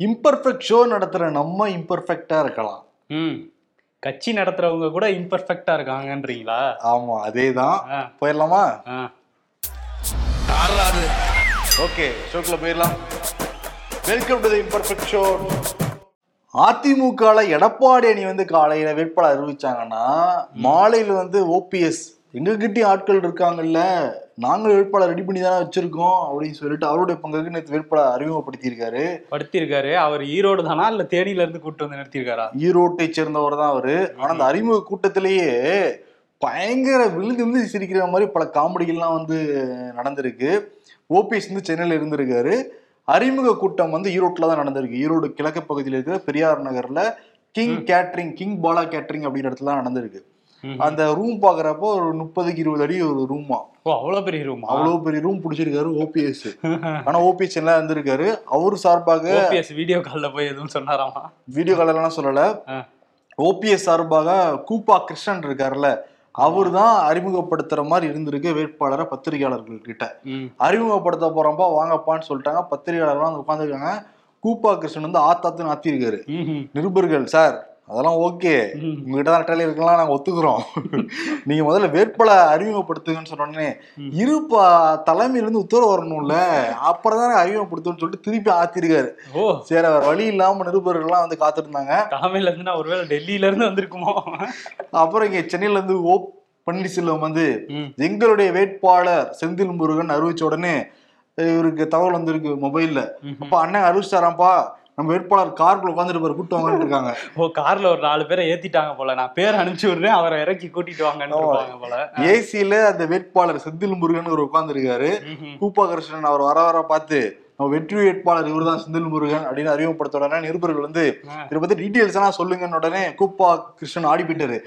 Imperfect show நடத்துற நம்ம இம்பர்ஃபெக்டா இருக்கலாம். ம். கட்சி நடத்துறவங்க கூட இம்பர்ஃபெக்டா இருக்காங்கன்றீங்களா? ஆமா அதேதான். ஆ, போயிடலாமா? ஆ. ஓகே ஷோக்குள்ள போயிடலாம். Welcome to the imperfect show அதிமுகல Edappadi அணி வந்து காலையில வேட்பாளர் அறிவிச்சாங்கன்னா மாலையில வந்து ஓபிஎஸ் எங்ககிட்டயும் ஆட்கள் இருக்காங்கல்ல நாங்க வேட்பாளர் ரெடி பண்ணி தானே வச்சிருக்கோம் அப்படின்னு சொல்லிட்டு அவருடைய பங்குக்கு நேற்று வேட்பாளர் அறிமுகப்படுத்தியிருக்காரு. படுத்திருக்காரு அவர் ஈரோடு தானா இல்ல தேனியில இருந்து கூட்டு வந்து நிறுத்திருக்காரா ஈரோட்டை சேர்ந்தவர் தான் அவரு. ஆனா அந்த அறிமுக கூட்டத்திலேயே பயங்கர விழுந்து விழுந்து சிரிக்கிற மாதிரி பல காமெடிகள்லாம் வந்து நடந்திருக்கு. ஓபிஎஸ் வந்து சென்னையில இருந்திருக்காரு. அறிமுக கூட்டம் வந்து ஈரோட்டில் தான் நடந்திருக்கு. ஈரோடு கிழக்கு பகுதியில் இருக்கிற பெரியார் நகர்ல King catering King Bala catering அப்படின்ற இடத்துல தான் நடந்திருக்கு. அந்த ரூம் பாக்குறப்போ ஒரு முப்பதுக்கு இருபது அடி ஒரு ரூமா ஓ அவ்வளவு பெரிய ரூமா அவ்வளவு பெரிய ரூம் பிடிச்சிருக்காரு ஓபிஎஸ் ஆனா ஓபிஎஸ் எல்லாம் இருந்திருக்காரு. அவர் சார்பாக ஓபிஎஸ் வீடியோ கால்ல போய் எதுவும் சொன்னாராமா? வீடியோ காலெல்லாம் சொல்லல. ஓபிஎஸ் சார்பாக கூப்பா கிருஷ்ணன் இருக்காருல்ல அவர் தான் அறிமுகப்படுத்துற மாதிரி இருந்திருக்கு வேட்பாளரை பத்திரிகையாளர்கள் கிட்ட அறிமுகப்படுத்த போறப்பா வாங்கப்பான்னு சொல்லிட்டாங்க. பத்திரிகையாளர்லாம் வந்து உட்காந்துருக்காங்க கூப்பா கிருஷ்ணன் வந்து ஆத்தாத்துன்னு ஆத்திருக்காரு. ம்ஹும். நிருபர்கள் சார் அதெல்லாம் ஓகே. உங்ககிட்ட தான் ரெட்டாலி இருக்கலாம் நாங்க ஒத்துக்கிறோம் நீங்க முதல்ல வேட்பாளர் அறிமுகப்படுத்துங்கன்னு சொன்ன உடனே ம். இருப்பா தலைமையில இருந்து உத்தரவு வரணும்ல அப்புறம் தானே அறிமுகப்படுத்துன்னு சொல்லிட்டு திருப்பி ஆத்திருக்காரு ஓ சரி அவர் வழி இல்லாம நிருபர்கள்லாம் வந்து காத்துட்டு இருந்தாங்க தலைமையில இருந்து நான் ஒருவேளை டெல்லியில இருந்து வந்திருக்குமோ அப்புறம் இங்க சென்னையில இருந்து ஓ பன்னீர்செல்வம் வந்து. எங்களுடைய வேட்பாளர் செந்தில் முருகன் அறிவிச்ச உடனே இவருக்கு தகவல் வந்திருக்கு மொபைல்ல. அப்ப அண்ணன் அறிவிச்சாராம்ப்பா நம்ம வேட்பாளர் காருக்குள்ள உட்காந்துட்டு பாரு கூட்டு வாங்கன்னு இருக்காங்க. ஓ கார்ல ஒரு நாலு பேரை ஏத்திட்டாங்க போல. நான் பேர் அனுப்பிச்சு விடுறேன் அவரை இறக்கி கூட்டிட்டு வாங்கன்னு போல. ஏசியில அந்த வேட்பாளர் செந்தில் முருகன் ஒரு உட்கார்ந்துருக்காரு. ம்ஹும். கூப்பா கிருஷ்ணன் அவர் வர வர பார்த்து நம்ம வெற்றி வேட்பாளர் இவர்தான் செந்தில் முருகன் அப்படின்னு அறிமுகப்படுத்த உடனே நிருபர்கள் வந்து. இதை பத்தி டீட்டெயில்ஸ் எல்லாம் சொல்லுங்கன்னு உடனே கூப்பா கிருஷ்ணன் ஆடி போயிட்டாரு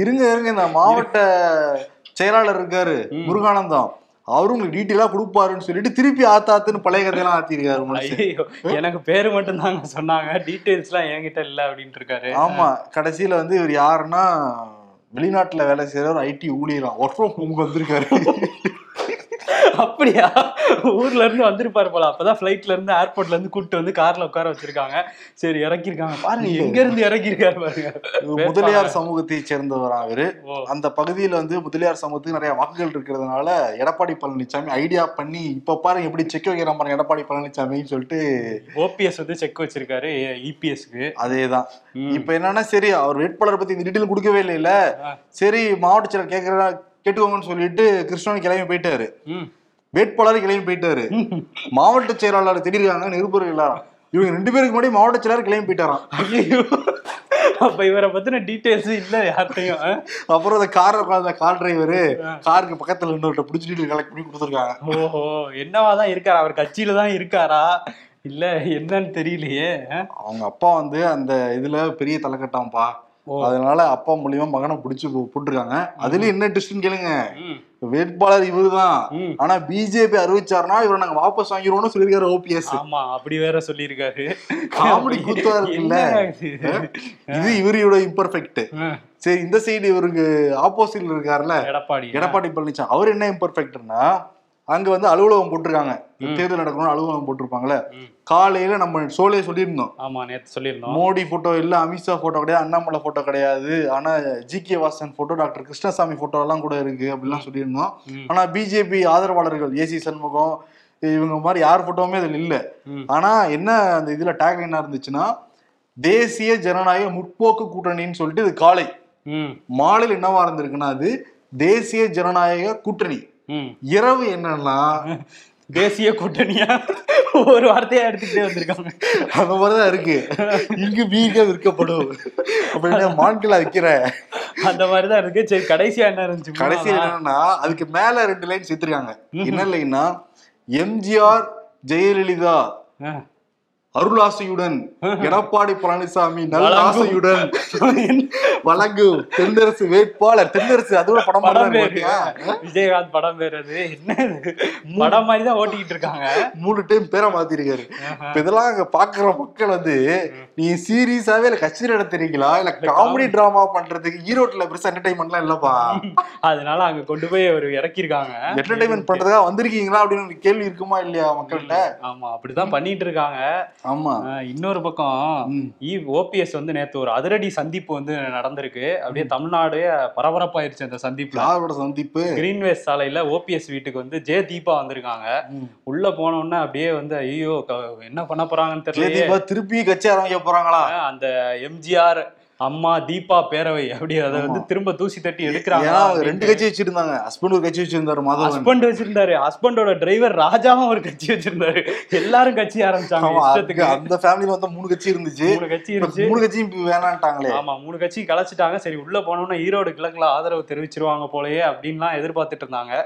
இருங்க இருங்க இந்த மாவட்ட செயலாளர் இருக்காரு. முருகானந்தம். அவரும் உங்களுக்கு டீட்டெயிலா கொடுப்பாருன்னு சொல்லிட்டு திருப்பி ஆத்தாத்துன்னு பழைய கதையெல்லாம் ஆத்திருக்காரு எனக்கு பேரு மட்டும் தாங்க சொன்னாங்க. டீடைல்ஸ் எல்லாம் என்கிட்ட இல்ல அப்படின்ட்டு இருக்காரு. ஆமா கடைசியில வந்து இவர் யாருன்னா வெளிநாட்டுல வேலை செய்யற ஒரு ஐடி ஊழியராம் ஒர்க் ஃப்ரம் ஹோம் வந்திருக்காரு. அப்படியா? ஊர்ல இருந்து வந்திருப்பாரு போல. அப்பதான் ஃபிளைட்ல இருந்து ஏர்போர்ட்ல இருந்து கூட்டு வந்து கார்ல உட்கார வச்சிருக்காங்க. சரி இறக்கிருக்காங்க பாருங்க எங்க இருந்து இறக்கிருக்காரு பாருங்க. முதலியார் சமூகத்தை சேர்ந்தவரா அவரு. அந்த பகுதியில வந்து முதலியார் சமூகத்துக்கு நிறைய வாக்குகள் இருக்கிறதுனால எடப்பாடி பழனிசாமி ஐடியா பண்ணி இப்ப பாருங்க எப்படி செக் வைக்கிறான் பாருங்க எடப்பாடி பழனிசாமின்னு சொல்லிட்டு ஓபிஎஸ் வந்து செக் வச்சிருக்காரு இபிஎஸ்க்கு அதேதான். இப்ப என்னன்னா சரி அவர் வேட்பாளர் பத்தி இந்த டீட்டெயில் கொடுக்கவே இல்லைல்ல. சரி மாவட்ட செயலர் கேட்கறா கேட்டுக்கோங்கன்னு சொல்லிட்டு கிருஷ்ணன் கிளம்பி போயிட்டாரு. வேட்பாளர் கிளம்பி போயிட்டாரு. மாவட்ட செயலாளர் திடீர்காங்க நிருபர்கள் எல்லாரும். இவங்க ரெண்டு பேருக்கு முன்னாடி மாவட்ட செயலாளர் கிளம்பி போயிட்டாராம். அப்ப இவரை பத்தின டீடைல்ஸ் இல்ல யார்ட்டையும்? அப்புறம் அந்த கார் உட்காந்த கார் டிரைவரு காருக்கு பக்கத்துல இன்னொருத்த பிடிச்சி டீட்டெயில் கலெக்ட் பண்ணி கொடுத்துருக்காங்க. ஓஹோ என்னவா தான் இருக்காரா? அவர் கட்சியில தான் இருக்காரா? இல்ல என்னன்னு தெரியலையே? அவங்க அப்பா வந்து அந்த இதுல பெரிய தலைக்கட்டாம்பா. அதனால அப்பா மூலியமா மகனை பிடிச்சு போட்டிருக்காங்க. அதுலயும் என்ன ட்விஸ்ட்னு கேளுங்க. வேட்பாளர் இவருதான். ஆனா பிஜேபி அறிவிச்சாருன்னா இவரை நாங்க வாபஸ் வாங்கிடுவோம்னு சொல்லியிருக்காரு ஓபிஎஸ் ஆமா அப்படி வேற சொல்லியிருக்காரு. காமெடி கூத்தா இருக்குல்ல இது? இவரோட இம்பர்ஃபெக்ட் சரி இந்த சைடு இவருக்கு ஆப்போசிட்ல இருக்காருல்ல. எடப்பாடி. எடப்பாடி பழனிசாமி அவர் என்ன இம்பர்ஃபெக்ட்னா அங்க வந்து அலுவலகம் போட்டிருக்காங்க. தேர்தல் நடக்கணும்னு அலுவலகம் போட்டிருப்பாங்கல்ல. காலையில நம்ம சோலையை சொல்லியிருந்தோம். ஆமா நேத்து சொல்லியிருந்தோம். மோடி போட்டோ இல்ல அமித்ஷா போட்டோ கிடையாது அண்ணாமலை போட்டோ கிடையாது. ஆனா G K Vasan photo doctor Krishnasamy photo எல்லாம் கூட இருக்கு அப்படிலாம் சொல்லியிருந்தோம். ஆனா பிஜேபி ஆதரவாளர்கள் ஏசி சண்முகம் இவங்க மாதிரி யார் போட்டோவுமே அதுல இல்ல. ஆனா என்ன அந்த இதுல டேக் என்ன இருந்துச்சுன்னா தேசிய ஜனநாயக முற்போக்கு கூட்டணின்னு சொல்லிட்டு இது காலை. மாலையில் என்னவா இருந்திருக்குன்னா அது தேசிய ஜனநாயக கூட்டணி. இரவு என்னன்னா? தேசிய கூட்டணியா? ஒரு வார்த்தையா எடுத்துக்கிட்டே வந்திருக்காங்க. அந்த மாதிரிதான் இருக்கு. இங்கு வீக விற்கப்படும். அப்படின்னு மான்களா விற்கிற? அந்த மாதிரிதான் இருக்கு. சரி கடைசியா என்ன இருந்துச்சு? கடைசி என்னன்னா அதுக்கு மேல ரெண்டு லைன் சேர்த்திருக்காங்க. என்ன லைன்னா எம்ஜிஆர் ஜெயலலிதா. அருளாசையுடன் எடப்பாடி பழனிசாமி நல்ல. ஆசையுடன் வழங்கும் தென்னரசு வேட்பாளர். தென்னரசு அதோட படம் படம் விஜயகாந்த் படம் பேர் அது. என்ன? படம் மாதிரி தான் ஓட்டிக்கிட்டு இருக்காங்க. மூணு டைம் பேரை மாத்திருக்காரு. இப்ப இதெல்லாம் அங்க பாக்குற மக்கள் வந்து நீ சீரியஸாவே இல்ல கட்சி நடத்துறீங்களா? இல்ல காமெடி டிராமா பண்றதுக்கு ஈரோட்ல பெருசா என்டர்டைன்மெண்ட்லாம் இல்லப்பா. அதனால அங்க கொண்டு போய் அவர் இறக்கிருக்காங்க. என்டர்டைன்மெண்ட் பண்றதுக்காக வந்திருக்கீங்களா? அப்படின்னு ஒரு கேள்வி இருக்குமா இல்லையா மக்கள்கிட்ட? ஆமா அப்படிதான் பண்ணிட்டு இருக்காங்க. ஆமா. இன்னொரு பக்கம் ஓபிஎஸ் வந்து நேத்து ஒரு அதிரடி சந்திப்பு வந்து நடந்திருக்கு. அப்படியே தமிழ்நாடே பரபரப்பாயிருச்சு அந்த சந்திப்புல. யாரோட சந்திப்பு? கிரீன்வேஸ் சாலையில ஓபிஎஸ் வீட்டுக்கு வந்து ஜே தீபா வந்திருக்காங்க. உள்ள போன உடனே அப்படியே வந்து ஐயோ என்ன பண்ண போறாங்கன்னு தெரியல திருப்பி கட்சி ஆரம்பிக்க போறாங்களா? அந்த எம்ஜிஆர் அம்மா தீபா பேரவை அப்படி அதை வந்து திரும்ப தூசி தட்டி எடுக்கிறாங்க. ரெண்டு கட்சி வச்சிருந்தாங்க. ஹஸ்பண்ட் ஒரு கட்சி வச்சிருந்தாரு மாதவன். ஹஸ்பண்ட் வச்சிருந்தாரு. ஹஸ்பண்டோட டிரைவர் ராஜாவும் ஒரு கட்சி வச்சிருந்தாரு. எல்லாரும் கட்சி ஆரம்பிச்சாங்க அந்த ஃபேமிலில வந்து மூணு கட்சி இருந்துச்சு. மூணு கட்சி இருந்துச்சு. மூணு கட்சியும் வேணான்ட்டாங்களே. ஆமா மூணு கட்சி கலைச்சிட்டாங்க. சரி உள்ள போனோம்னா ஈரோடு கிழக்குல ஆதரவு தெரிவிச்சிருவாங்க போலயே அப்படின்லாம் எதிர்பார்த்துட்டு இருந்தாங்க.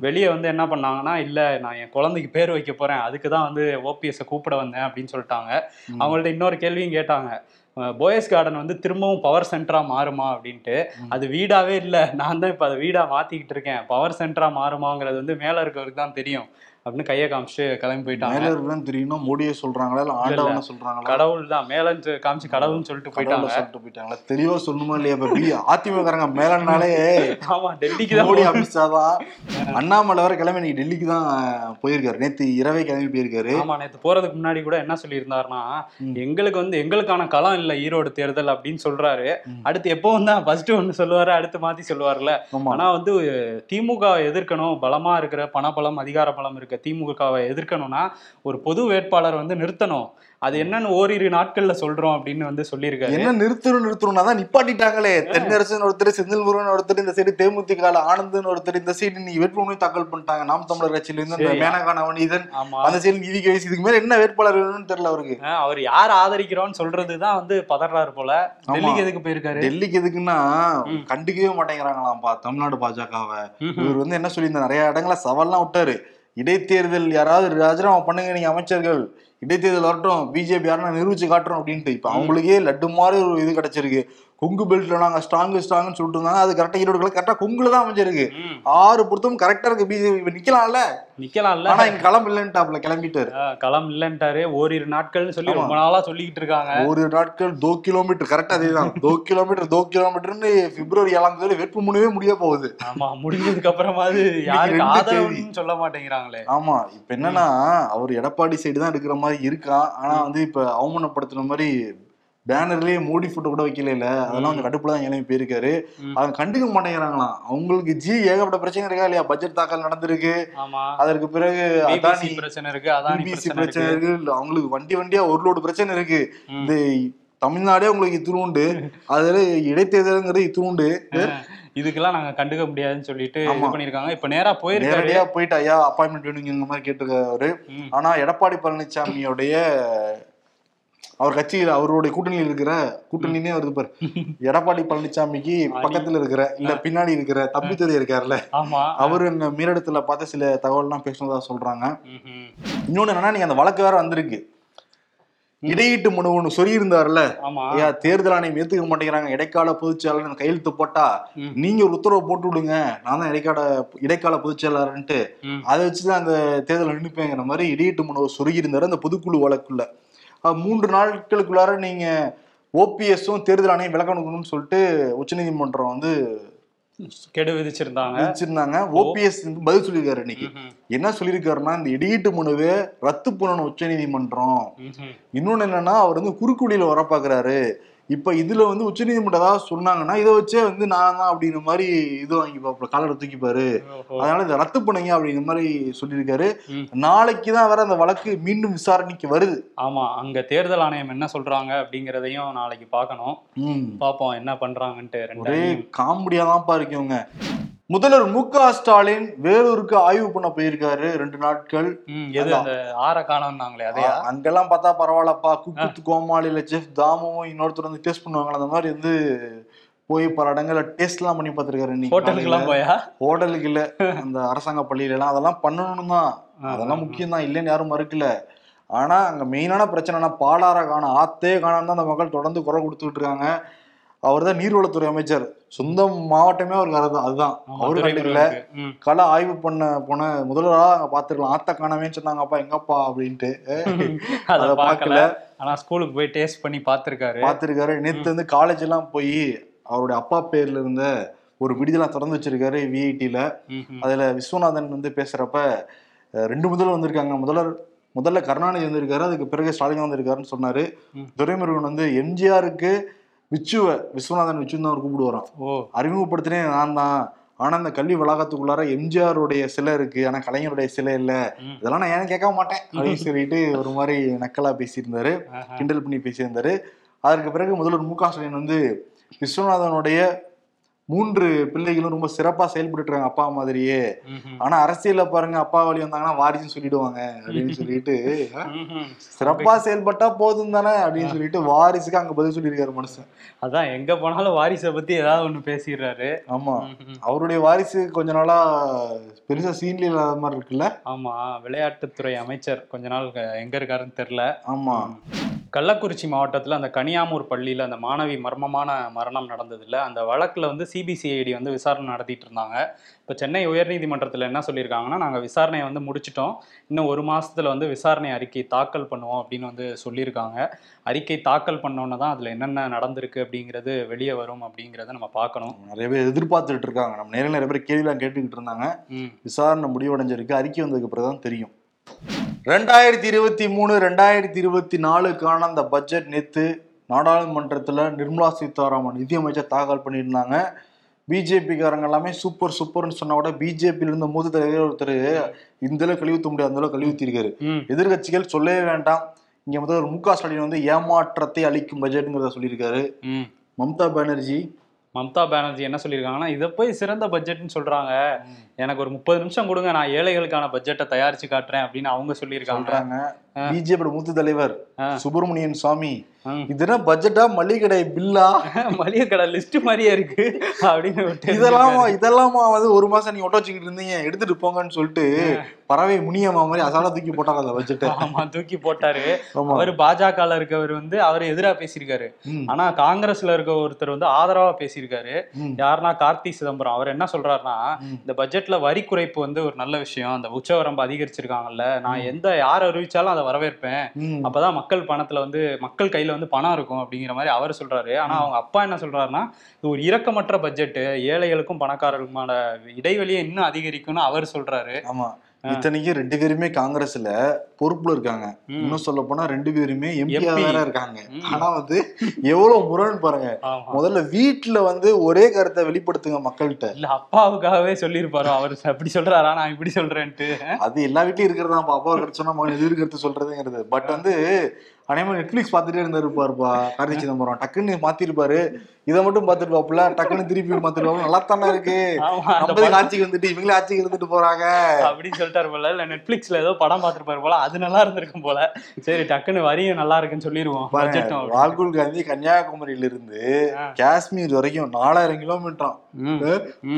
வெளியே வந்து என்ன பண்ணாங்கன்னா இல்ல நான் என் குழந்தைக்கு பேர் வைக்க போறேன். அதுக்கு தான் வந்து ஓபிஎஸ் கூப்பிட வந்தேன். அப்படின்னு சொல்லிட்டாங்க. அவங்கள்ட்ட இன்னொரு கேள்வியும் கேட்டாங்க. போயஸ் கார்டன் வந்து திரும்பவும் பவர் சென்டரா மாறுமா அப்படின்ட்டு. அது வீடாவே இல்ல. நான் தான் இப்ப அதை வீடா மாத்திக்கிட்டு இருக்கேன். பவர் சென்டரா மாறுமாங்கிறது வந்து மேல இருக்கவருக்கு தான் தெரியும். அப்படின்னு கையை காமிச்சு கிளம்பி போயிட்டாங்க. தெரியும்னா மோடியை சொல்றாங்களா இல்ல ஆண்டவன சொல்றாங்களா? கடவுள் தான் மேலன்னு காமிச்சு கடவுள்னு சொல்லிட்டு போயிட்டாங்க. சொல்லிட்டு போயிட்டாங்களா? தெளிவா சொல்லணுமா இல்லையா இப்ப பி அதிமுககாரங்க மேலனாலே ஆமா டெல்லிக்கு தான் மோடி அமித்ஷா தான் அண்ணாமலை வர கிளம்பி இன்னைக்கு டெல்லிக்கு தான் போயிருக்காரு. நேத்து இரவே கிளம்பி போயிருக்காரு. ஆமா நேத்து போறதுக்கு முன்னாடி கூட என்ன சொல்லியிருந்தாருன்னா. எங்களுக்கு வந்து எங்களுக்கான களம் இல்ல ஈரோடு தேர்தல் அப்படின்னு சொல்றாரு. அடுத்து எப்பவும் தான் ஃபர்ஸ்ட் ஒன்னு சொல்லுவாரு அடுத்து மாத்தி சொல்லுவார்ல ஆமா. ஆனா வந்து திமுக எதிர்க்கணும் பலமா இருக்கிற பணபலம் அதிகார பலம் இருக்க திமுகவை எதிர்க்கணும்னா ஒரு பொது வேட்பாளர் வந்து நிறுத்தணும். அது என்னன்னு ஓரிரு நாட்கள்ல சொல்றோம் அப்படின்னு வந்து சொல்லியிருக்காரு. என்ன நிறுத்தணும் நிறுத்தணும்னா தான் நிப்பாட்டிட்டாங்களே. தென்னரசன் ஒருத்தர் செந்தில் முருகன் ஒருத்தர் இந்த சைடு தேமுதிக ஆனந்தன் ஒருத்தர் இந்த சைடு நீ வேட்புமனு தாக்கல் பண்ணிட்டாங்க. நாம் தமிழர் கட்சியில இருந்து. மேனகா நவநீதன் அந்த சைடு நிதி வயசு இதுக்கு மேல என்ன வேட்பாளர் வேணும்னு தெரியல அவருக்கு. அவர் யார் ஆதரிக்கிறோம்னு சொல்றதுதான் வந்து பதறாரு போல. டெல்லிக்கு எதுக்கு போயிருக்காரு? டெல்லிக்கு எதுக்குன்னா. கண்டுக்கவே மாட்டேங்கிறாங்களாம்ப்பா தமிழ்நாடு பாஜகவை. இவர் வந்து என்ன சொல்லியிருந்தார்? நிறைய இடங்கள சவால்லாம் விட்டாரு. இடைத்தேர்தல் யாராவது ராஜினாமா பண்ணுங்க நீங்க அமைச்சர்கள். இடைத்தேர்தல் வரட்டும் பிஜேபி யாருன்னா நிரூபிச்சு காட்டுறோம் அப்படின்ட்டு. இப்ப அவங்களுக்கே லட்டு மாதிரி ஒரு இது கிடைச்சிருக்கு. கொங்கு பெல்ட்ல நாங்க ஸ்ட்ராங் ஸ்ட்ராங்னு சொல்லிட்டு இருந்தாங்க அது கரெக்டா ஈரோடு கரெக்டா கொங்குல தான் அமைஞ்சிருக்கு. ஆறு பொருத்தமும் கரெக்டா இருக்கு. பிஜேபி நிக்கலாம்ல? நிக்கலாம்ல. ஆனா இங்க களம் இல்லைன்ட்டாப்ல கிளம்பிட்டாரு. களம் இல்லன்ட்டாரு. ஓரிரு நாட்கள்னு சொல்லி. ரொம்ப நாளா சொல்லிக்கிட்டு இருக்காங்க. ஒரு நாட்கள் தோ கிலோமீட்டர் கரெக்டா அதேதான் தோ கிலோமீட்டர் தோ கிலோமீட்டர்னு பிப்ரவரி ஏழாம் தேதி வேட்பு முடியவே முடிய போகுது. ஆமா முடிஞ்சதுக்கு அப்புறமாவது யாருக்கு ஆதரவுன்னு சொல்ல மாட்டேங்கிறாங்களே. ஆமா இப்ப என்னன்னா அவர் எடப்பாடி சைடு தான் இருக்கிற மாதிரி இருக்கான் ஆனா வந்து இப்ப அவமானப்படுத்துன மாதிரி பேனர்லயே மோடி போட்டோ கூட வைக்கல அதெல்லாம் கொஞ்சம் கடுப்புல தான் கிளம்பி போயிருக்காரு. அவங்க கண்டுக்க மாட்டேங்கிறாங்களாம். அவங்களுக்கு ஜி ஏகப்பட்ட பிரச்சனை இருக்கா இல்லையா? பட்ஜெட் தாக்கல் நடந்திருக்கு. அதற்கு பிறகு அதானி பிரச்சனை இருக்கு அதானி பிபிசி பிரச்சனை இருக்கு. அவங்களுக்கு வண்டி வண்டியா ஒரு லோடு பிரச்சனை இருக்கு. இந்த தமிழ்நாடே உங்களுக்கு இத்துருண்டு அதுல இடைத்தேர்தலுங்கிறது இத்துருண்டு இதுக்கெல்லாம் நாங்க கண்டுக்க முடியாதுன்னு சொல்லிட்டு இது. பண்ணிருக்காங்க. இப்ப நேரா போயிருக்காரு. நேரடியா போயிட்டு ஐயா அப்பாயின்மெண்ட் வேணுங்கிற மாதிரி கேட்டிருக்காரு. ஆனா எடப்பாடி பழனிசாமியோடைய அவர் கட்சியில் அவருடைய கூட்டணியில் இருக்கிற கூட்டணினே வருது பாரு எடப்பாடி பழனிசாமிக்கு பக்கத்துல இருக்கிற இல்ல பின்னாடி இருக்கிற தம்பி தெரிய இருக்காருல்ல அவரு இந்த மீரடத்துல பார்த்த சில தகவல்லாம் பேசுனதா சொல்றாங்க. இன்னொன்னு என்னன்னா நீங்க அந்த வழக்கு வேற வந்திருக்கு. இடையீட்டு மனு ஒண்ணு சொல்லியிருந்தாருல்ல. ஆமா. ஐயா தேர்தல் ஆணையம் ஏத்துக்க மாட்டேங்கிறாங்க. இடைக்கால பொதுச்செயலாளர் கையெழுத்து போட்டா. நீங்க ஒரு உத்தரவு போட்டு விடுங்க. நான் தான் இடைக்கால இடைக்கால பொதுச்செயலாளர்ன்ட்டு. அதை வச்சுதான் அந்த தேர்தல் நின்னுப்பேங்கிற மாதிரி இடையீட்டு மனுவை சொருகியிருந்தாரு அந்த பொதுக்குழு வழக்குள்ள. மூன்று நாட்களுக்குள்ளார நீங்க ஓபிஎஸும் தேர்தல் ஆணையம் விளக்கணும்னு சொல்லிட்டு உச்சநீதிமன்றம் வந்து கெடு விதிச்சிருந்தாங்க. வச்சிருந்தாங்க ஓபிஎஸ் பதில் சொல்லியிருக்காரு இன்னைக்கு. என்ன சொல்லியிருக்காருன்னா இந்த இடையீட்டு மனுவை ரத்து பண்ணணும் உச்சநீதிமன்றம். ம்ஹும். இன்னொன்னு என்னன்னா அவர் வந்து குறுக்குடியில வர பாக்குறாரு. இப்ப இதுல வந்து உச்சநீதிமன்றம் ஏதாவது சொன்னாங்கன்னா இதை வச்சே வந்து நான் தான் அப்படிங்கிற மாதிரி இது வாங்கி பாப்பா காலரை தூக்கிப்பாரு. அதனால இதை ரத்து பண்ணுங்க அப்படிங்கிற மாதிரி சொல்லியிருக்காரு. நாளைக்கு தான் வேற அந்த வழக்கு மீண்டும் விசாரணைக்கு வருது ஆமா அங்க தேர்தல் ஆணையம் என்ன சொல்றாங்க அப்படிங்கறதையும் நாளைக்கு பார்க்கணும் ம். பாப்போம் என்ன பண்றாங்கன்ட்டு ரெண்டு ஒரே அணியும். காமெடியா தான் இருக்கவங்க முதல்வர் மு க ஸ்டாலின் வேலூருக்கு ஆய்வு பண்ண போயிருக்காரு ரெண்டு நாட்கள். ஆற காணோம்னாங்களே அதையா? அ- அங்கெல்லாம் பார்த்தா பரவாயில்லப்பா குக்குத்து கோமாளில செஃப் தாமுவும் இன்னொருத்தர் வந்து டேஸ்ட் பண்ணுவாங்களா அந்த மாதிரி வந்து போய் பல இடங்கள்ல டேஸ்ட் எல்லாம் பண்ணி பார்த்திருக்காரு இன்னைக்கு ஹோட்டலுக்கு. போயா? ஹோட்டலுக்கு இல்ல அந்த அரசாங்க பள்ளியில எல்லாம் அதெல்லாம் பண்ணணும் தான். அதெல்லாம் முக்கியம் தான் இல்லைன்னு யாரும் மறுக்கல. ஆனா அங்க மெயினான பிரச்சனைனா பாலாற காணும் ஆத்தே காணான்னு தான் அந்த மக்கள் தொடர்ந்து குரல் கொடுத்துட்டு இருக்காங்க. அவர் தான் நீர்வளத்துறை அமைச்சர். சொந்த மாவட்டமே அவருக்கு அதுதான். அதுதான் அவரு கண்டுக்கல. கள ஆய்வு பண்ண போன முதல்வரா அங்க பாத்துக்கலாம் ஆத்த காணாமேன்னு சொன்னாங்கப்பா எங்கப்பா அப்படின்ட்டு. அத பார்க்கல. பார்க்கல. ஆனா ஸ்கூலுக்கு போய் டேஸ்ட் பண்ணி பார்த்திருக்காரு. பாத்திருக்காரு நேத்து வந்து காலேஜ் எல்லாம் போய் அவருடைய அப்பா பேர்ல இருந்த ஒரு விடுதலாம் திறந்து வச்சிருக்காரு விஐடில ம்ஹும். அதுல விஸ்வநாதன் வந்து பேசுறப்ப அஹ், ரெண்டு முதல்வர் வந்திருக்காங்க. முதல்வர் முதல்ல கருணாநிதி வந்திருக்காரு. அதுக்கு பிறகு ஸ்டாலின் வந்திருக்காருன்னு சொன்னாரு. துரைமுருகன் வந்து எம்ஜிஆருக்கு விச்சுவ விஸ்வநாதன் விச்சு தான் அவர் கூப்பிடுவாராம். ஓ. அறிமுகப்படுத்தினே நான் தான் ஆனா இந்த கல்வி வளாகத்துக்குள்ளார எம்ஜிஆருடைய சிலை இருக்கு. ஆனா கலைஞருடைய சிலை இல்ல. இதெல்லாம் நான் ஏன்னு கேட்க மாட்டேன் அப்படின்னு சொல்லிட்டு ஒரு மாதிரி நக்கலா பேசியிருந்தாரு. கிண்டல் பண்ணி பேசியிருந்தாரு. அதற்கு பிறகு முதல்வர் மு க ஸ்டாலின் வந்து விஸ்வநாதனுடைய மூன்று பிள்ளைகளும் ரொம்ப சிறப்பா செயல்பட்டு இருக்காங்க அப்பா மாதிரியே. ஆனா அரசியல்ல பாருங்க அப்பா வழி வந்தாங்கன்னா வாரிசுன்னு சொல்லிடுவாங்க அப்படின்னு சொல்லிட்டு. சிறப்பா செயல்பட்டா போதும் தானே அப்படின்னு சொல்லிட்டு வாரிசுக்கு அங்க பதில் சொல்லியிருக்காரு மனுஷன். அதான் எங்க போனாலும் வாரிசை பத்தி ஏதாவது ஒண்ணு பேசிடுறாரு. ஆமா. அவருடைய வாரிசு கொஞ்ச நாளா பெருசா சீன்ல இல்லாத மாதிரி இருக்குல்ல? ஆமா விளையாட்டுத்துறை அமைச்சர் கொஞ்ச நாள் எங்க இருக்காருன்னு தெரியல. ஆமா. கள்ளக்குறிச்சி மாவட்டத்தில் அந்த கனியாமூர் பள்ளியில் அந்த மாணவி மர்மமான மரணம் நடந்ததுல அந்த வழக்கில் வந்து சிபிசிஐடி வந்து விசாரணை நடத்திட்டு இருந்தாங்க. இப்போ சென்னை உயர்நீதிமன்றத்தில் என்ன சொல்லியிருக்காங்கன்னா நாங்கள் விசாரணையை வந்து முடிச்சிட்டோம். இன்னும் ஒரு மாசத்துல வந்து விசாரணை அறிக்கை தாக்கல் பண்ணுவோம் அப்படின்னு வந்து சொல்லியிருக்காங்க. அறிக்கை தாக்கல் பண்ணோன்னே தான் அதில் என்னென்ன நடந்திருக்கு அப்படிங்கிறது வெளியே வரும் அப்படிங்கிறத நம்ம பார்க்கணும். நிறைய பேர் எதிர்பார்த்துட்டு இருக்காங்க. நம்ம நேரில் நிறைய பேர் கேள்விலாம் கேட்டுக்கிட்டு இருந்தாங்க. விசாரணை முடிவடைஞ்சிருக்கு. அறிக்கை வந்ததுக்கு பிறகு தான் தெரியும். ரெண்டாயிரத்தி இருபத்தி மூணு ரெண்டாயிரத்தி இருபத்தி நாலுக்கான அந்த பட்ஜெட் நேத்து நாடாளுமன்றத்துல நிர்மலா சீதாராமன் நிதியமைச்சர் தாக்கல் பண்ணியிருந்தாங்க. பிஜேபிக்காரங்க எல்லாமே சூப்பர் சூப்பர்னு சொன்னா கூட பிஜேபியில இருந்த மூத்த தலைவர் ஒருத்தர் இந்த அளவு கழிவுத்த முடியாது அந்த அளவு கழிவுத்திருக்காரு. எதிர்கட்சிகள் சொல்லவே வேண்டாம். இங்க முதல்வர் மு க ஸ்டாலின் வந்து ஏமாற்றத்தை அளிக்கும் பட்ஜெட்ங்கிறத சொல்லியிருக்காரு. மம்தா பானர்ஜி மம்தா பானர்ஜி என்ன சொல்லியிருக்காங்கன்னா இதை போய் சிறந்த பட்ஜெட்னு சொல்றாங்க எனக்கு ஒரு முப்பது நிமிஷம் கொடுங்க நான் ஏழைகளுக்கான பட்ஜெட்டை தயாரிச்சு காட்டுறேன் அப்படின்னு அவங்க சொல்லியிருக்காங்க சொல்றாங்க பிஜேபி மூத்த தலைவர். சுப்பிரமணியன் சுவாமி. இதுனா பட்ஜெட்டா மளிகை கடை பில்லா மளிகை கடை லிஸ்ட் மாதிரியே இருக்கு. அப்படின்னு இதெல்லாமா இதெல்லாமா வந்து ஒரு மாசம் நீங்க ஒட்ட வச்சுக்கிட்டு இருந்தீங்க. எடுத்துட்டு போங்கன்னு சொல்லிட்டு பறவை முனியம்மா மாதிரி அசாலா தூக்கி போட்டாங்க அந்த பட்ஜெட்டை ஆமா தூக்கி போட்டாரு. அவர் பாஜகல இருக்கவர் வந்து அவர் எதிரா பேசியிருக்காரு. ஆனா காங்கிரஸ்ல இருக்க ஒருத்தர் வந்து ஆதரவா பேசியிருக்காரு. யாருன்னா கார்த்தி சிதம்பரம். அவர் என்ன சொல்றாருன்னா. இந்த பட்ஜெட்ல வரி குறைப்பு வந்து ஒரு நல்ல விஷயம். அந்த உச்சவரம்பு அதிகரிச்சிருக்காங்கல்ல. நான் எந்த யார் அறிவிச்சாலும் அதை வரவேற்பேன். அப்பதான் மக்கள் பணத்துல வந்து மக்கள் கையில வந்து பணம் இருக்கும் அப்படிங்கிற மாதிரி அவர் சொல்றாரு. ஆனா அவங்க அப்பா என்ன சொல்றாருன்னா இது ஒரு இரக்கமற்ற பட்ஜெட் ஏழைகளுக்கும் பணக்காரர்களுக்குமான இடைவெளியை இன்னும் அதிகரிக்கும்னு அவர் சொல்றாரு. ஆமா. இத்தனைக்கும் ரெண்டு பேருமே காங்கிரஸ்ல பொறுப்புல இருக்காங்க. இன்னும் சொல்ல போனா ரெண்டு பேருமே. வேற இருக்காங்க. ஆனா வந்து எவ்வளவு முரண் பாருங்க. முதல்ல வீட்டுல வந்து ஒரே கருத்தை வெளிப்படுத்துங்க மக்கள்கிட்ட. இல்ல அப்பாவுக்காகவே சொல்லியிருப்பாரோ. அவர் அப்படி சொல்றாரா நான் இப்படி சொல்றேன்ட்டு. அது எல்லா வீட்லயும் இருக்கிறதா அப்பா கருத்து சொன்னா மகன் எதிர் கருத்து சொல்றதுங்கிறது பட் வந்து அனைவரும் நெட்ஃபிளிக்ஸ் பார்த்துட்டே இருந்திருப்பாருப்பா. கார்த்தி சிதம்பரம். டக்குன்னு மாத்திருப்பாரு. இதை மட்டும் பார்த்துட்டு பாப்புல டக்குன்னு திருப்பி மாத்திருப்பாரு நல்லா தானே இருக்கு. ஆட்சிக்கு வந்துட்டு இவங்களே ஆட்சிக்கு இருந்துட்டு போறாங்க. அப்படின்னு சொல்லிட்டாரு போல. இல்ல நெட்ஃபிளிக்ஸ்ல ஏதோ படம் பார்த்திருப்பாரு போல. அது நல்லா இருந்திருக்கும் போல. சரி டக்குன்னு வரியும் நல்லா இருக்குன்னு சொல்லிடுவோம் ராகுல் காந்தி கன்னியாகுமரியில இருந்து. காஷ்மீர் வரைக்கும் நாலாயிரம் கிலோமீட்டர்.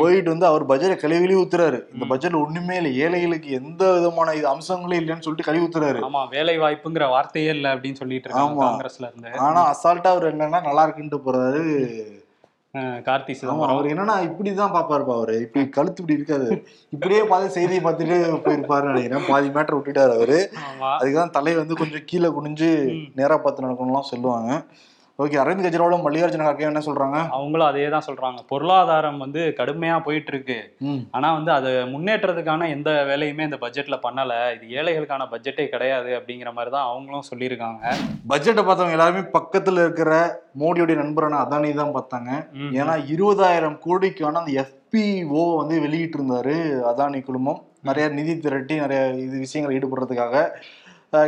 போயிட்டு வந்து அவர் பட்ஜெட்டை கழுவி ஊத்துறாரு. இந்த பட்ஜெட்ல ஒண்ணுமே இல்லை. ஏழைகளுக்கு எந்த விதமான இது அம்சங்களும் இல்லைன்னு சொல்லிட்டு கழுவி ஊத்துறாரு. ஆமா வேலை வாய்ப்புங்கிற வார்த்தையே இல்ல அப்படின்னு சொல்லிட்டு இருக்காங்க. காங்கிரஸ்ல இருந்து. ஆனா அசால்ட்டா அவர் என்னன்னா நல்லா இருக்குன்ட்டு போறாரு. கார்த்தி சிதம்பரம். அவர் என்னன்னா இப்படிதான் பாப்பாருப்பா அவரு. இப்படி கழுத்து இப்படி இருக்காது. இப்படியே பார்த்து செய்தியை பார்த்துட்டு போயிருப்பாருன்னு நினைக்கிறேன். பாதி மேட்டர் விட்டுட்டாரு அவரு. அதுக்குதான் தலை வந்து கொஞ்சம் கீழே குனிஞ்சு நேரா பார்த்து நடக்கணும்லாம் சொல்லுவாங்க. ஓகே அரவிந்த் கெஜ்ரிவாலும் மல்லிகார்ஜுன கார்கே என்ன சொல்றாங்க? அவங்களும் அதே தான் சொல்றாங்க. பொருளாதாரம் வந்து கடுமையா போயிட்டு இருக்கு ஆனா வந்து அது முன்னேற்றத்துக்கான எந்த வேலையுமே இந்த பட்ஜெட்ல பண்ணல. இது ஏழைகளுக்கான பட்ஜெட்டே கிடையாது அப்படிங்கிற மாதிரி தான் அவங்களும் சொல்லியிருக்காங்க. பட்ஜெட்டை பார்த்தவங்க எல்லாருமே பக்கத்துல இருக்கிற மோடியோடைய நண்பரான அதானி தான் பார்த்தாங்க. ஏன்னா இருபதாயிரம் கோடிக்கான அந்த எஃபிஓ வந்து வெளியிட்டு இருந்தாரு அதானி குழுமம். நிறைய நிதி திரட்டி நிறைய இது விஷயங்கள் ஈடுபடுறதுக்காக.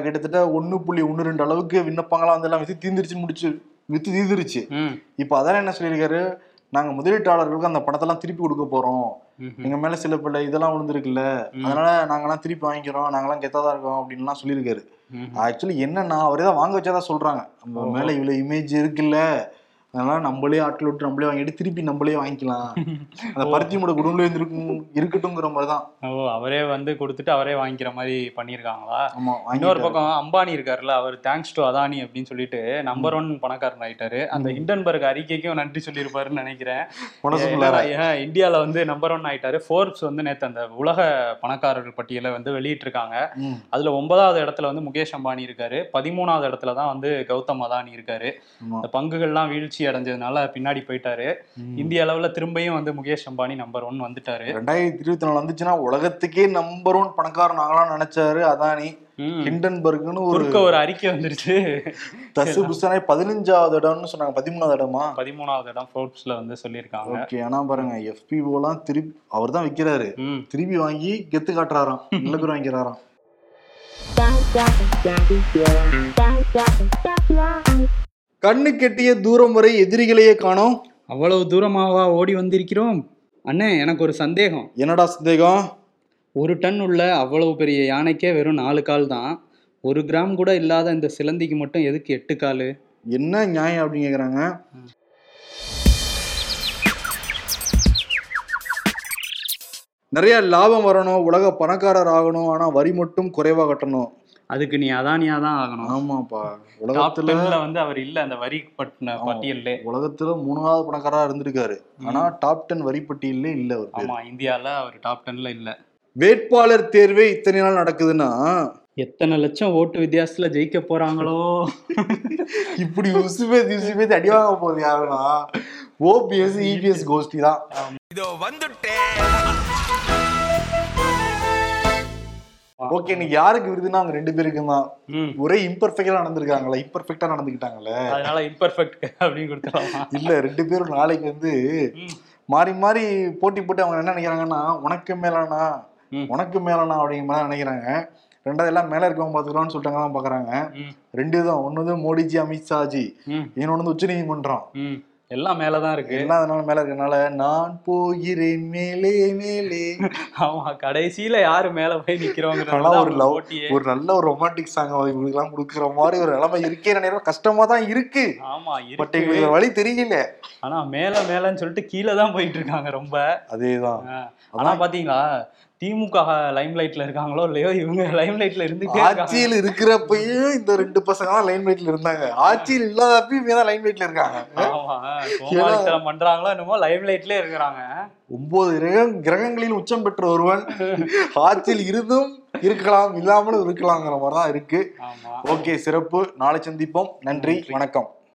கிட்டத்தட்ட ஒண்ணு புள்ளி ஒன்று ரெண்டு அளவுக்கு விண்ணப்பங்கள்லாம் வந்து எல்லாம் வித்து தீர்ந்துருச்சு முடிச்சு வித்து தீர்ந்துருச்சு. ம், இப்போ அதானே என்ன சொல்லியிருக்காரு? நாங்க முதலீட்டாளர்களுக்கு அந்த பணத்தெல்லாம் திருப்பி கொடுக்க போறோம். எங்க மேல சில பல இதெல்லாம் விழுந்திருக்குல்ல. அதனால நாங்கெல்லாம் திருப்பி வாங்கிக்கிறோம். நாங்கெல்லாம் கெத்தா இருக்கோம் அப்படின்லாம் சொல்லியிருக்காரு. ஆக்சுவலி என்னன்னா அவரே தான் வாங்க வச்சதா சொல்றாங்க. நம்ம. மேல இவ்வளவு இமேஜ் இருக்குல்ல. அதனால நம்மளே ஆட்கள் விட்டு நம்மளே வாங்கிட்டு திருப்பி நம்மளே வாங்கிக்கலாம். அந்த பருத்தி மூட குடும்பம் இருக்கும் இருக்கட்டும்ங்கிற மாதிரி தான் ஓ அவரே வந்து கொடுத்துட்டு அவரே வாங்கிக்கிற மாதிரி பண்ணியிருக்காங்களா? ஆமா இன்னொரு. பக்கம் அம்பானி இருக்காருல்ல அவர் தேங்க்ஸ் டு அதானி அப்படின்னு சொல்லிட்டு நம்பர் ஒன் பணக்காரன் ஆயிட்டாரு. அந்த ஹிண்டன்பர்க் அறிக்கைக்கும் நன்றி சொல்லியிருப்பாருன்னு நினைக்கிறேன். இந்தியால வந்து நம்பர் ஒன் ஆயிட்டாரு. ஃபோர்ப்ஸ் வந்து நேத்து அந்த உலக பணக்காரர்கள் பட்டியலை வந்து வெளியிட்டிருக்காங்க. அதுல ஒன்பதாவது இடத்துல வந்து முகேஷ் அம்பானி இருக்காரு. பதிமூணாவது இடத்துல தான் வந்து கௌதம் அதானி இருக்காரு. இந்த பங்குகள்லாம் வீழ்ச்சி அதிர்ச்சி அடைஞ்சதுனால பின்னாடி போயிட்டாரு. இந்திய அளவுல திரும்பியும் வந்து முகேஷ் அம்பானி நம்பர் ஒன் வந்துட்டாரு. ரெண்டாயிரத்தி இருபத்தி நாலு வந்துச்சுன்னா உலகத்துக்கே நம்பர் ஒன் பணக்காரன் ஆகலாம்னு நினைச்சாரு அதானி. ஹிண்டன்பர்க்னு ஒரு ஒரு அறிக்கை வந்துருச்சு. தசு புஸ்தானே பதினஞ்சாவது இடம்னு சொன்னாங்க. பதிமூணாவது இடமா? பதிமூணாவது இடம் ஃபோர்ப்ஸ்ல வந்து சொல்லியிருக்காங்க. ஓகே ஆனா பாருங்க எல்லாம் திருப்பி அவர் தான் விக்கிறாரு. ம். திருப்பி வாங்கி கெத்து காட்டுறாராம். நல்ல வாங்கிறாராம் கண்ணு கெட்டிய தூரம் வரை எதிரிகளையே காணோம். அவ்வளவு தூரமாவா ஓடி வந்திருக்கிறோம்? அண்ணே எனக்கு ஒரு சந்தேகம். என்னடா சந்தேகம்? ஒரு டன் உள்ள அவ்வளவு பெரிய யானைக்கே வெறும் நாலு கால் தான். ஒரு கிராம் கூட இல்லாத இந்த சிலந்திக்கு மட்டும் எதுக்கு எட்டு காலு? என்ன நியாயம் அப்படின்னு கேக்குறாங்க? நிறைய லாபம் வரணும் உலக பணக்காரர் ஆகணும் ஆனா வரி மட்டும் குறைவா கட்டணும். அதுக்கு நீ அதானியா தான் ஆகணும். ஆமாப்பா. டாப் உலகத்துல வந்து அவர் இல்ல அந்த வரி பட்டின. பட்டியல்ல. உலகத்துல மூணாவது பணக்காரரா இருந்திருக்காரு. ஆனா டாப் டென் வரி பட்டியல்ல இல்ல அவர் பேரு. ஆமா இந்தியால அவர் டாப் டென்ல இல்ல. வேட்பாளர் தேர்வே இத்தனை நாள் நடக்குதுன்னா? எத்தனை லட்சம் ஓட்டு வித்தியாசத்துல ஜெயிக்க போறாங்களோ? இப்படி உசுபேத்தி உசுபேத்தி அடி வாங்க போகுது யாருன்னா? ஓபிஎஸ் இபிஎஸ் கோஷ்டி தான். இதோ வந்துட்டேன். ஓகே இன்னைக்கு யாருக்கு விருதுன்னா அவங்க ரெண்டு பேருக்கும் தான். ஒரே இம்பர்ஃபெக்டா நடந்திருக்காங்களே இம்பர்ஃபெக்டா நடந்துக்கிட்டாங்கல்ல அதனால இம்பர்ஃபெக்ட் அப்படின்னு கொடுத்துடலாமா? இல்ல ரெண்டு பேரும் நாளைக்கு வந்து. மாறி மாறி போட்டி போட்டு அவங்க என்ன நினைக்கிறாங்கன்னா உனக்கு மேலானா. உனக்கு மேலானா? அப்படிங்கிற மாதிரி நினைக்கிறாங்க. ரெண்டாவது எல்லாம் மேல இருக்கவங்க பாத்துக்கலாம்னு சொல்லிட்டாங்க பாக்குறாங்க. ரெண்டு தான் வந்து மோடிஜி அமித்ஷாஜி. இன்னொன்னு உச்ச நீதிமன்றம் எல்லாம் மேலதான் இருக்கு. எல்லாம் அதனால மேல இருக்கனால நான் போகிறேன் மேலே மேலே. ஆமா கடைசியில யாரு மேல போய் ஆனா நிக்கிறோங்கிறது ஒரு லவ் ஒரு நல்ல ஒரு ரொமான்டிக் சாங் இவங்களுக்குலாம் கொடுக்குற மாதிரி ஒரு நிலைமை இருக்கே நேரம் கஷ்டமா தான் இருக்கு. ஆமா பட் எங்களுக்கு வழி தெரியல. ஆனா மேல மேலன்னு சொல்லிட்டு கீழே தான் போயிட்டு இருக்காங்க ரொம்ப. அதேதான். ஆனா பாத்தீங்களா திமுக லைம் லைட்ல இருக்காங்களோ இல்லையோ இவங்க லைம் லைட்ல இருந்துட்டே இருக்காங்க. ஆட்சியில் இருக்கிறப்பயும் இந்த ரெண்டு பசங்க தான் லைன் வெயிட்ல இருந்தாங்க. ஆட்சியில் இல்லாதப்பயும் இவங்க தான் லைன் வெயிட்ல இருக்காங்க ஆமா கோமாளித்தனம் பண்றாங்களோ என்னமோ லைம் லைட்லயே இருக்கிறாங்க. ஒன்பது கிரகம் கிரகங்களில் உச்சம் பெற்ற ஒருவன். ஆட்சியில் இருந்தும் இருக்கலாம் இல்லாமலும் இருக்கலாங்கிற மாதிரி தான் இருக்கு ஓகே சிறப்பு. நாளை சந்திப்போம். நன்றி. வணக்கம்.